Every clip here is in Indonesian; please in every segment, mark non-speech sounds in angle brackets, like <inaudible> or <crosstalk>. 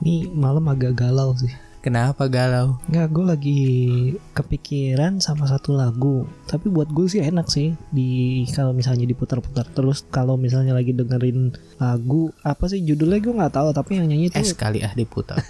Ini malam agak galau sih. Kenapa galau? Nggak, gue lagi kepikiran sama satu lagu. Tapi buat gue sih enak sih di kalau misalnya diputar-putar terus. Kalau misalnya lagi dengerin lagu apa sih judulnya gue nggak tahu. Tapi yang nyanyi Es tuh kali ah diputar.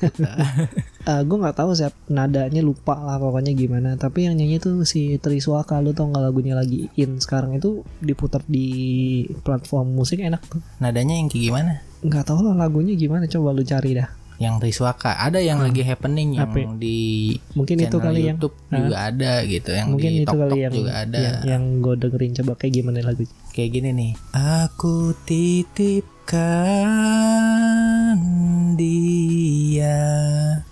<laughs> eh, gue nggak tahu siap nadanya lupa lah pokoknya gimana. Tapi yang nyanyi tuh si Triswaka lu tau nggak lagunya lagi in sekarang itu diputar di platform musik enak tuh. Nadanya yang kayak gimana? Nggak tahu lah lagunya gimana coba lu cari dah. Yang Triswaka. Ada yang lagi happening yang Apa? di Mungkin itu kali yang YouTube juga ada gitu. Yang mungkin di itu Tok kali yang juga ada. yang, yang gue dengerin coba kayak gimana lagunya. Kayak gini nih. Aku titipkan dia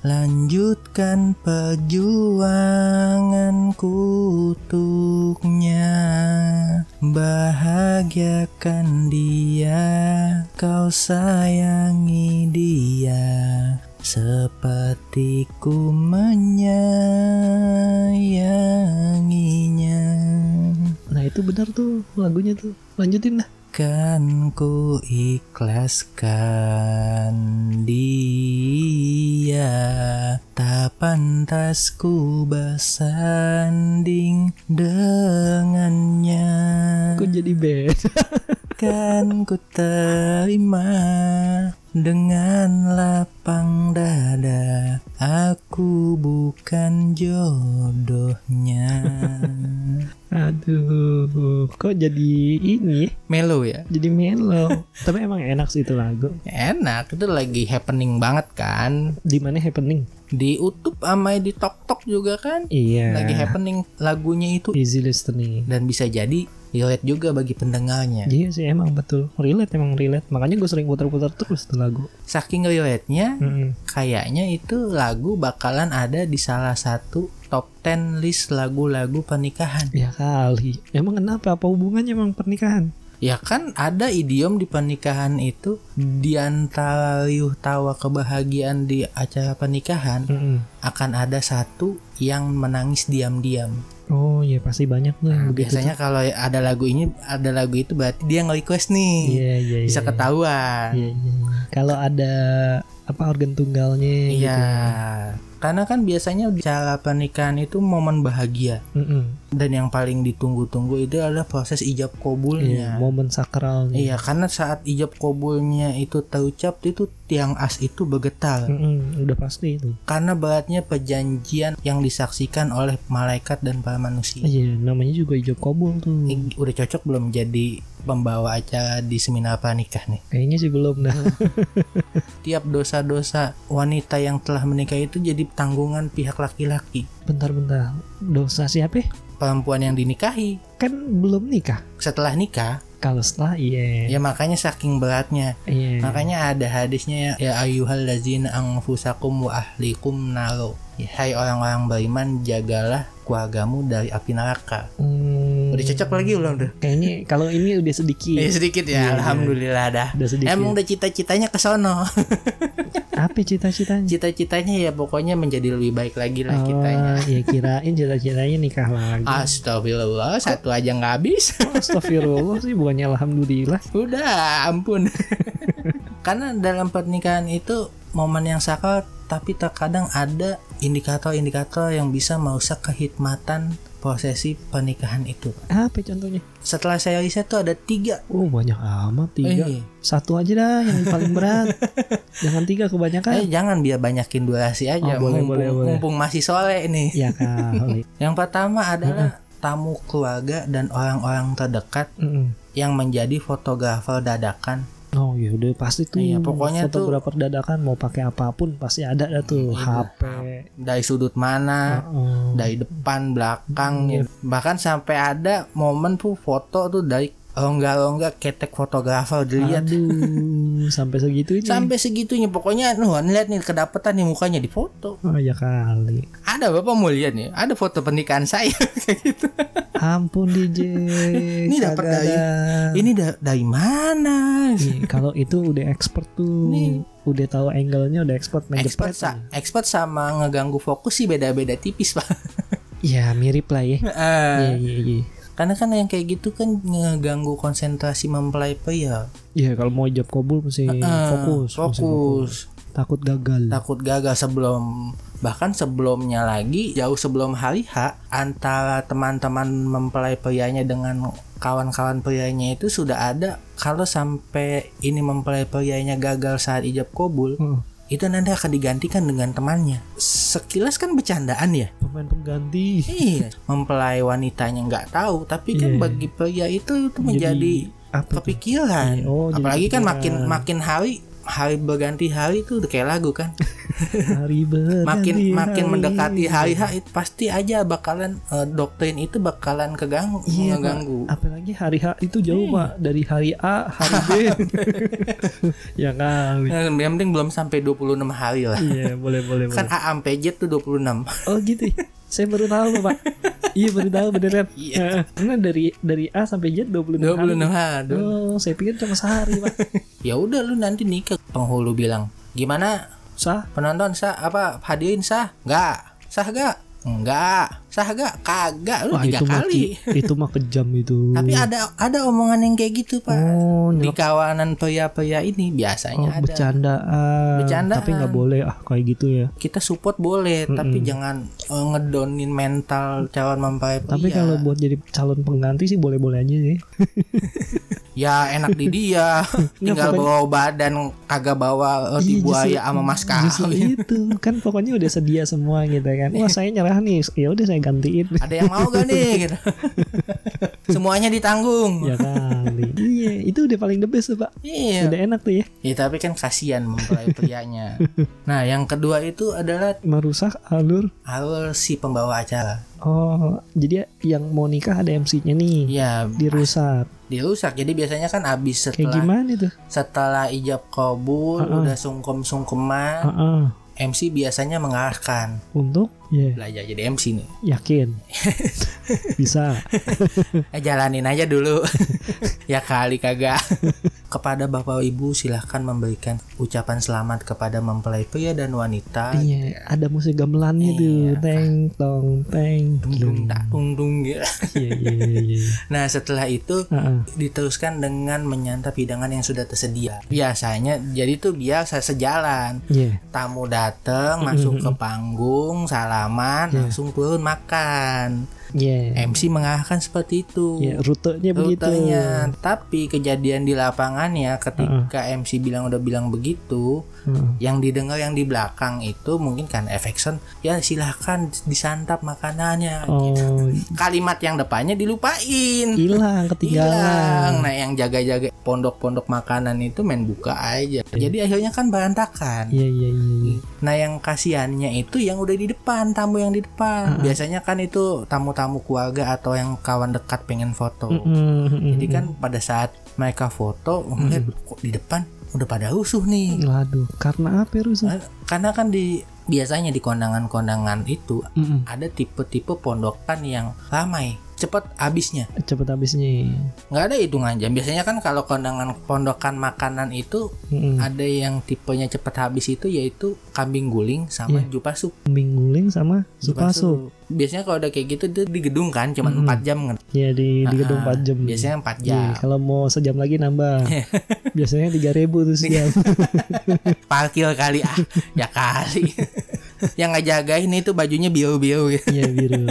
Lanjutkan perjuanganku untuknya Bahagiakan dia Kau sayangi dia Seperti ku menyayanginya Nah itu benar tuh lagunya tuh. Lanjutin dah. Kan ku ikhlaskan dia Tak pantas ku bersanding dengannya Kok jadi bed? Kan ku terima dengan lapang dada Aku bukan jodohnya <laughs> Aduh, kok jadi ini? Melo ya? Jadi mellow. Tapi emang enak sih itu lagu. Enak, itu lagi happening banget kan Di mana happening? Di YouTube sama di Tok Tok juga kan Iya. Lagi happening lagunya itu Easy listening. Dan bisa jadi relate juga bagi pendengarnya Iya sih emang betul. Relate emang relate. Makanya gue sering putar-putar terus tuh lagu. Saking relate-nya Mm-mm. Kayaknya itu lagu bakalan ada di salah satu top 10 list lagu-lagu pernikahan Ya kali. Emang kenapa? Apa hubungannya emang pernikahan? Ya kan ada idiom di pernikahan itu Di antara riuh tawa kebahagiaan di acara pernikahan Mm-mm. Akan ada satu yang menangis diam-diam Oh iya pasti banyak tuh begitu. Biasanya kalau ada lagu ini, ada lagu itu berarti dia nge-request nih. Iya iya iya. Bisa ketahuan. Iya iya. iya. Kalau ada apa organ tunggalnya gitu. Iya. Karena kan biasanya di acara pernikahan itu momen bahagia Mm-mm. dan yang paling ditunggu-tunggu itu adalah proses ijab Iya, kabulnya. momen sakralnya. Iya, karena saat ijab kabulnya itu terucap itu tiang as itu bergetar. Mm-mm, udah pasti itu. Karena beratnya perjanjian yang disaksikan oleh malaikat dan para manusia. Iya, namanya juga ijab kabul tuh. Udah cocok belum jadi pembawa acara di seminar pranikah nih? Kayaknya sih belum dah. tiap dosa-dosa wanita yang telah menikah itu jadi tanggungan pihak laki-laki Bentar-bentar. Dosa siapa? ya? perempuan yang dinikahi Kan belum nikah. setelah nikah Kalau setelah iya. ya makanya saking beratnya Iya. makanya ada hadisnya ya ayuhal lazina anfusakum wa ahlikum naro ya, hai orang-orang beriman jagalah keluargamu dari api neraka Hmm, udah cocok lagi belum tuh Kayaknya kalau ini udah sedikit. ya sedikit ya iya. alhamdulillah dah Udah sedikit. emang udah cita-citanya ke sono <laughs> Apa cita-citanya? cita-citanya ya pokoknya menjadi lebih baik lagi lah kitanya Oh, ya kirain cita-citanya nikah lagi. Astagfirullah satu aja nggak habis Astagfirullah sih bukannya alhamdulillah. Udah, ampun. <laughs> Karena dalam pernikahan itu momen yang sakral, tapi terkadang ada indikator-indikator yang bisa merusak kehikmatan prosesi pernikahan itu. Apa contohnya? Setelah saya riset tuh ada tiga. Oh banyak amat tiga. Eh, Satu aja dah yang paling berat. <laughs> Jangan tiga kebanyakan. eh, jangan biar banyakin durasi aja. Oh, boleh, mumpung, boleh, boleh. mumpung masih sore ini. Ya kali. <laughs> Yang pertama adalah tamu keluarga dan orang-orang terdekat Mm-mm. yang menjadi fotografer dadakan Oh ya udah pasti tuh. Iya, pokoknya tuh- fotografer dadakan mau pakai apa pun pasti ada dah tuh Iya. HP. dari sudut mana, Oh. dari depan belakang gitu. bahkan sampai ada momen tuh foto tuh dari rongga-rongga ketek fotografer dilihat Aduh, sampai segitunya. sampai segitunya pokoknya nuh lihat nih kedapetan nih mukanya di foto Oh ya kali. ada bapak mau lihat nih ada foto pernikahan saya kayak <laughs> gitu Ampun DJ. Ini dapat dari- ini da- dari mana Nih, kalau itu udah expert tuh. Nih. Udah tahu angle-nya udah expert expert sa- expert sama ngeganggu fokus sih beda-beda tipis pak Ya mirip lah ya. <laughs> Eh, Iya iya iya. Karena kan yang kayak gitu kan ngeganggu konsentrasi mempelai pria Iya kalau mau job kabul mesti Eh, fokus. fokus takut gagal takut gagal sebelum bahkan sebelumnya lagi jauh sebelum hari H antara teman-teman mempelai prianya dengan kawan-kawan prianya itu sudah ada kalau sampai ini mempelai prianya gagal saat ijab kabul Heeh. Itu nanti akan digantikan dengan temannya. Sekilas kan bercandaan ya? Pemain pengganti. Iya mempelai wanitanya nggak tahu tapi kan Iya. bagi pria itu itu menjadi apa kepikiran. Iya, oh, jadi apalagi kan makin makin hari hari berganti hari itu udah kayak lagu kan <laughs> hari berganti makin makin hari. mendekati hari H itu pasti aja bakalan eh, doktrin itu bakalan keganggu Iya, Pak. ngeganggu apalagi hari H itu jauh Iya. pak dari hari A hari B <laughs> ya kali Nah, yang penting belum sampai 26 hari lah iya boleh boleh kan boleh A sampai Z tuh 26 oh gitu ya? <laughs> saya baru tahu pak. <laughs> Iya baru tahu beneran. Iya. karena dari dari A sampai Z 26 hari 26 hari oh saya pikir cuma sehari pak. <laughs> Ya udah lu nanti nikah penghulu bilang. Gimana? Sah. Penonton sah? Apa hadirin sah? Nggak. Sah gak enggak sah gak? Kagak lu wah tiga itu kali. itu mah kejam itu. <laughs> Tapi ada ada omongan yang kayak gitu pak. Oh di kawanan pria-pria ini oh biasanya ada. bercandaan. Bercandaan. tapi nggak boleh ah kayak gitu ya. Kita support boleh tapi jangan eh, ngedonin mental calon mempelai tapi kalau buat jadi calon pengganti sih boleh-boleh aja sih. <laughs> Ya enak di dia. <laughs> Tinggal pokoknya- bawa badan kagak bawa roti Iya, buaya sama mas kawin itu. Kan pokoknya udah sedia semua gitu kan. Wah saya nyerah nih. Ya udah saya gantiin. Ada yang mau gak nih gitu. <laughs> semuanya ditanggung. Ya kali. Iya itu udah paling the best tuh pak. Iya. Udah enak tuh ya. Ya tapi kan kasihan mempelai prianya. Nah yang kedua itu adalah merusak alur. alur si pembawa acara. oh jadi yang mau nikah ada MC-nya nih. Ya dirusak. Dirusak. Jadi biasanya kan abis kayak setelah gimana tuh? setelah ijab kabul udah sungkem-sungkeman Heeh. MC biasanya mengarahkan untuk ya belajar jadi MC nih. yakin <laughs> bisa Eh jalanin aja dulu. <laughs> ya kali kagak. Kepada Bapak Ibu silahkan memberikan ucapan selamat kepada mempelai pria dan wanita. iya ada musik gamelannya tuh Iya. teng tong teng Dung dung tak dung dung gitu. iya iya iya <laughs> Nah setelah itu Heeh. diteruskan dengan menyantap hidangan yang sudah tersedia. Biasanya jadi tuh biasa sejalan. iya Tamu datang, masuk ke panggung, salaman, langsung turun makan. Iya MC mengarahkan seperti itu. Iya, rutenya begitu. Rutenya. Tapi kejadian di lapangannya ketika MC bilang udah bilang begitu, Heeh. yang didengar yang di belakang itu mungkin kan efek sound, ya silahkan disantap makanannya. Oh, Kalimat yang depannya dilupain. hilang ketinggalan. hilang. Nah, yang jaga-jaga pondok-pondok makanan itu main buka aja. Jadi akhirnya kan berantakan. Iya iya iya. iya. Nah, yang kasihannya itu yang udah di depan, tamu yang di depan. Biasanya kan itu tamu-tamu keluarga atau yang kawan dekat pengen foto. Mm, Jadi kan pada saat mereka foto, ngeliat kok di depan udah pada rusuh nih. Waduh, karena apa ya, rusuh? Karena kan di biasanya di kondangan-kondangan itu Mm-mm. ada tipe-tipe pondokan yang ramai, cepat habisnya. Cepet habisnya. nggak ada hitungan jam biasanya kan kalau kondangan pondokan makanan itu Mm-mm. ada yang tipenya cepat habis itu yaitu kambing guling sama jupasup Kambing guling sama supasu. biasanya kalau udah kayak gitu itu di gedung kan cuma empat jam kan Ya di di gedung 4 jam. biasanya empat Iya, jam kalau mau sejam lagi nambah. <laughs> Biasanya 3000 tuh sejam. <laughs> parkir kali ah ya kali yang ngejagain itu bajunya biru-biru gitu. Iya biru.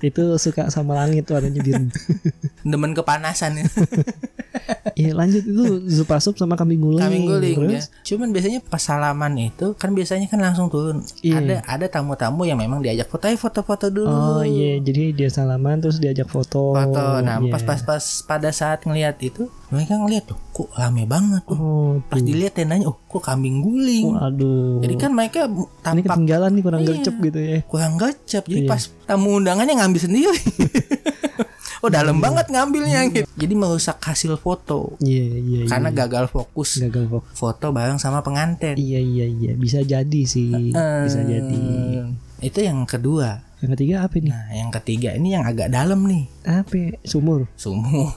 Itu suka sama langit warnanya biru. demen kepanasan <laughs> Iya lanjut itu supasup sama kambing guling. kambing guling ya cuman biasanya pas salaman itu kan biasanya kan langsung turun Iya. ada ada tamu-tamu yang memang diajak foto "Ayo foto-foto dulu Oh iya, jadi dia salaman terus diajak foto. foto. Nah, Iya. pas pas pas pada saat ngelihat itu, mereka ngelihat tuh, kok rame banget tuh. Oh, Pas dilihat tendanya, oh, kok kambing guling. Waduh. Jadi kan mereka ini tampak ketinggalan nih kurang Iya. gercep gitu ya. kurang gacap. Jadi Iya. pas tamu undangannya ngambil sendiri. <laughs> oh, dalam Iya. banget ngambilnya gitu. Jadi merusak hasil foto Iya iya iya. karena gagal fokus gagal kok. foto bareng sama pengantin. Iya iya iya, bisa jadi sih. Bisa jadi. Itu yang kedua. Yang ketiga apa nih? Nah, yang ketiga ini yang agak dalam nih. Apa? ya? Sumur. Sumur.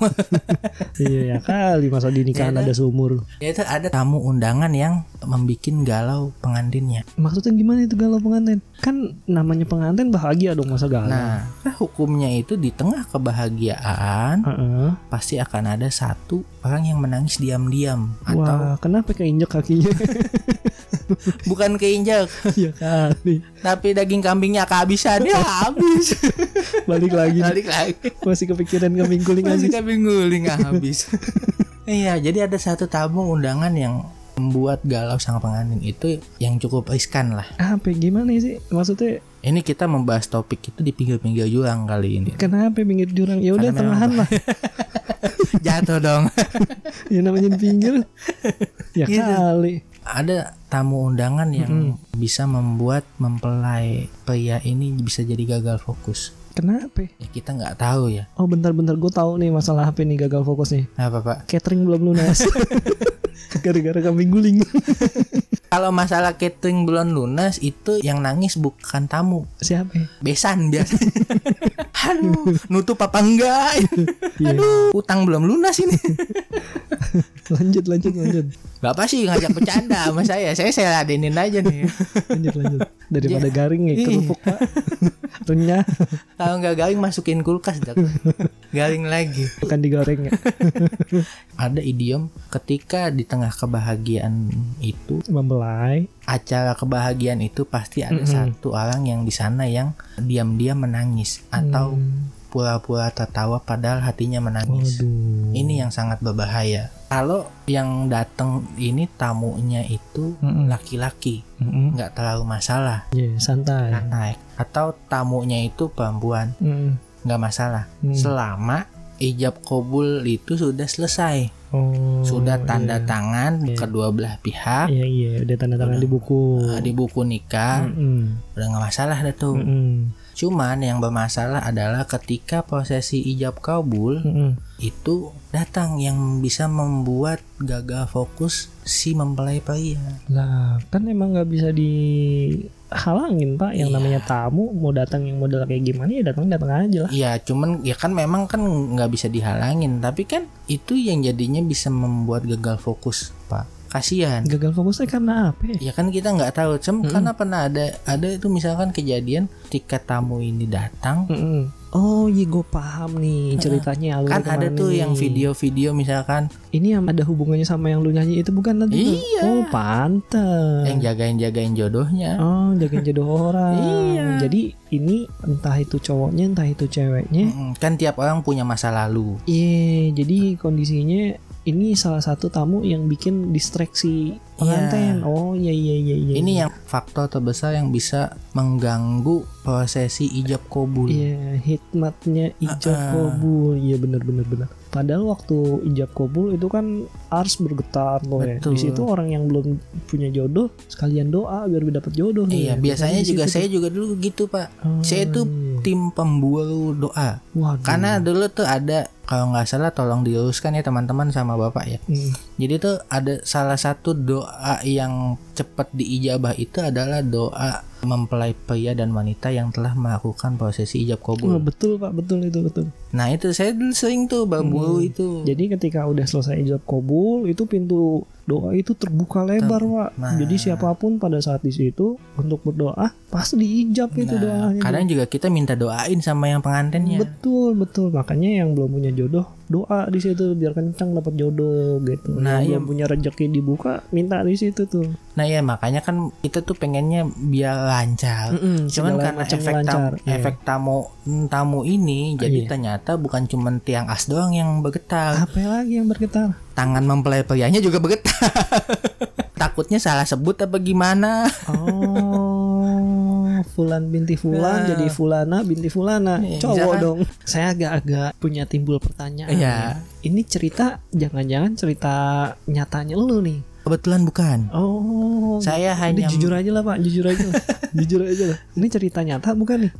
<laughs> iya ya kali masa di nikahan Iya, ada sumur. Itu ada tamu undangan yang membikin galau pengantinnya. Maksudnya gimana itu galau pengantin? Kan namanya pengantin bahagia dong masa galau. Nah, nah, hukumnya itu di tengah kebahagiaan Heeh. pasti akan ada satu orang yang menangis diam-diam atau Wah, kenapa keinjek kakinya? <laughs> <laughs> bukan keinjak. Ya kali. Tapi daging kambingnya kehabisan. Ya habis. <laughs> Balik lagi. Balik lagi. Masih kepikiran kambing guling masih aja kambing guling <laughs> habis. Iya jadi ada satu tamu undangan yang membuat galau sang pengantin itu yang cukup riskan lah. Apa? Gimana sih? Maksudnya? Ini kita membahas topik itu di pinggir-pinggir jurang kali ini. Kenapa pinggir jurang? Ya udah tengahan lah. Jatuh dong. Ya namanya di pinggir. Ya Gitu. kali ada tamu undangan yang bisa membuat mempelai pria ini bisa jadi gagal fokus. Kenapa? Ya kita nggak tahu ya. Oh bentar-bentar gue tahu nih masalah apa nih gagal fokus nih. Apa pak? Catering belum lunas. <laughs> Gara-gara kambing guling. <laughs> Kalau masalah catering belum lunas itu yang nangis bukan tamu. Siapa? Besan biasanya <laughs> aduh nutup apa enggak? Iya. aduh utang belum lunas ini. Lanjut lanjut lanjut Apa sih ngajak bercanda sama <laughs> saya Saya saya ladenin aja nih lanjut lanjut daripada Iya. garing ya Iya. kerupuk pak renyah <laughs> Kalau nggak garing masukin kulkas Dak. Garing lagi bukan digoreng ya <laughs> Ada idiom ketika di tengah kebahagiaan itu membelai Acara kebahagiaan itu pasti ada Mm-mm. satu orang yang di sana yang diam-diam menangis Atau Hmm. Pura-pura tertawa padahal hatinya menangis waduh Ini yang sangat berbahaya Kalau yang datang ini tamunya itu Mm-mm. laki-laki Mm-mm. nggak terlalu masalah Iya, santai naik atau tamunya itu perempuan Mm. nggak masalah Hmm. selama ijab kabul itu sudah selesai oh sudah tanda iya. tangan Iya. kedua belah pihak iya iya udah tanda tangan Udah. di buku eh, di buku nikah Mm-mm. udah nggak masalah dah tuh Mm-mm. Cuman yang bermasalah adalah ketika prosesi ijab kabul Mm-mm. itu datang yang bisa membuat gagal fokus si mempelai pria lah kan emang nggak bisa dihalangin pak yang Iya. namanya tamu mau datang yang model kayak gimana ya datang datang aja lah Iya, cuman ya kan memang kan nggak bisa dihalangin, tapi kan itu yang jadinya bisa membuat gagal fokus, Pak. Kasihan. gagal fokusnya karena apa ya? Ya kan kita nggak tahu, Cem, karena pernah ada ada itu misalkan kejadian ketika tamu ini datang, Mm-mm. oh iya gue paham nih ceritanya alur kan ada tuh nih. yang video-video misalkan ini yang ada hubungannya sama yang lu nyanyi itu bukan tadi tuh? Iya. oh pantes yang jagain-jagain jodohnya. Oh, jagain jodoh orang. Iya. Jadi ini entah itu cowoknya, entah itu ceweknya. Kan tiap orang punya masa lalu. Iya, jadi kondisinya ini salah satu tamu yang bikin distraksi pengantin. Oh, iya iya iya iya. Ini yang faktor terbesar yang bisa mengganggu prosesi ijab kabul. Iya, hikmatnya ijab Ah, ah. kabul. Iya benar benar benar. Padahal waktu ijab kabul itu kan harus bergetar loh ya. Di situ orang yang belum punya jodoh sekalian doa biar dapat jodoh. Iya, biasanya di juga saya juga dulu gitu, Pak. Oh, Saya tuh iya. tim pemburu doa. Waduh. Karena dulu tuh ada kalau nggak salah tolong diluruskan ya teman-teman sama bapak ya. Hmm. Jadi tuh ada salah satu doa yang cepat diijabah itu adalah doa mempelai pria dan wanita yang telah melakukan prosesi ijab kabul. betul Pak, betul itu betul. Nah itu saya dulu sering tuh berburu Hmm. itu. Jadi ketika udah selesai ijab kabul, itu pintu doa itu terbuka lebar, Pak. Nah. Jadi siapa pun pada saat di situ untuk berdoa pasti diijab itu Nah, doanya. kadang juga kita minta doain sama yang pengantinnya. Betul, betul. Makanya yang belum punya jodoh, doa di situ biar kencang dapat jodoh gitu. Nah, yang iya. belum punya rezeki dibuka, minta di situ tuh. Nah ya makanya kan kita tuh pengennya biar lancar. Mm-mm, Cuman segala karena efek lancar. tamu, Iya. efek tamu tamu ini jadi Iya. ternyata bukan cuman tiang as doang yang bergetar. Apa lagi yang bergetar? Tangan mempelai prianya juga bergetar. <laughs> Takutnya salah sebut apa gimana? Oh, Fulan binti Fulan Nah. jadi Fulana binti Fulana. Iya, Cowok misalkan- dong. Saya agak-agak punya timbul pertanyaan. Iya. Ini cerita jangan-jangan cerita nyatanya lu nih. Kebetulan bukan. Oh. Saya ini hanya jujur aja lah Pak, jujur aja lah. <laughs> jujur aja lah. Ini cerita nyata bukan nih?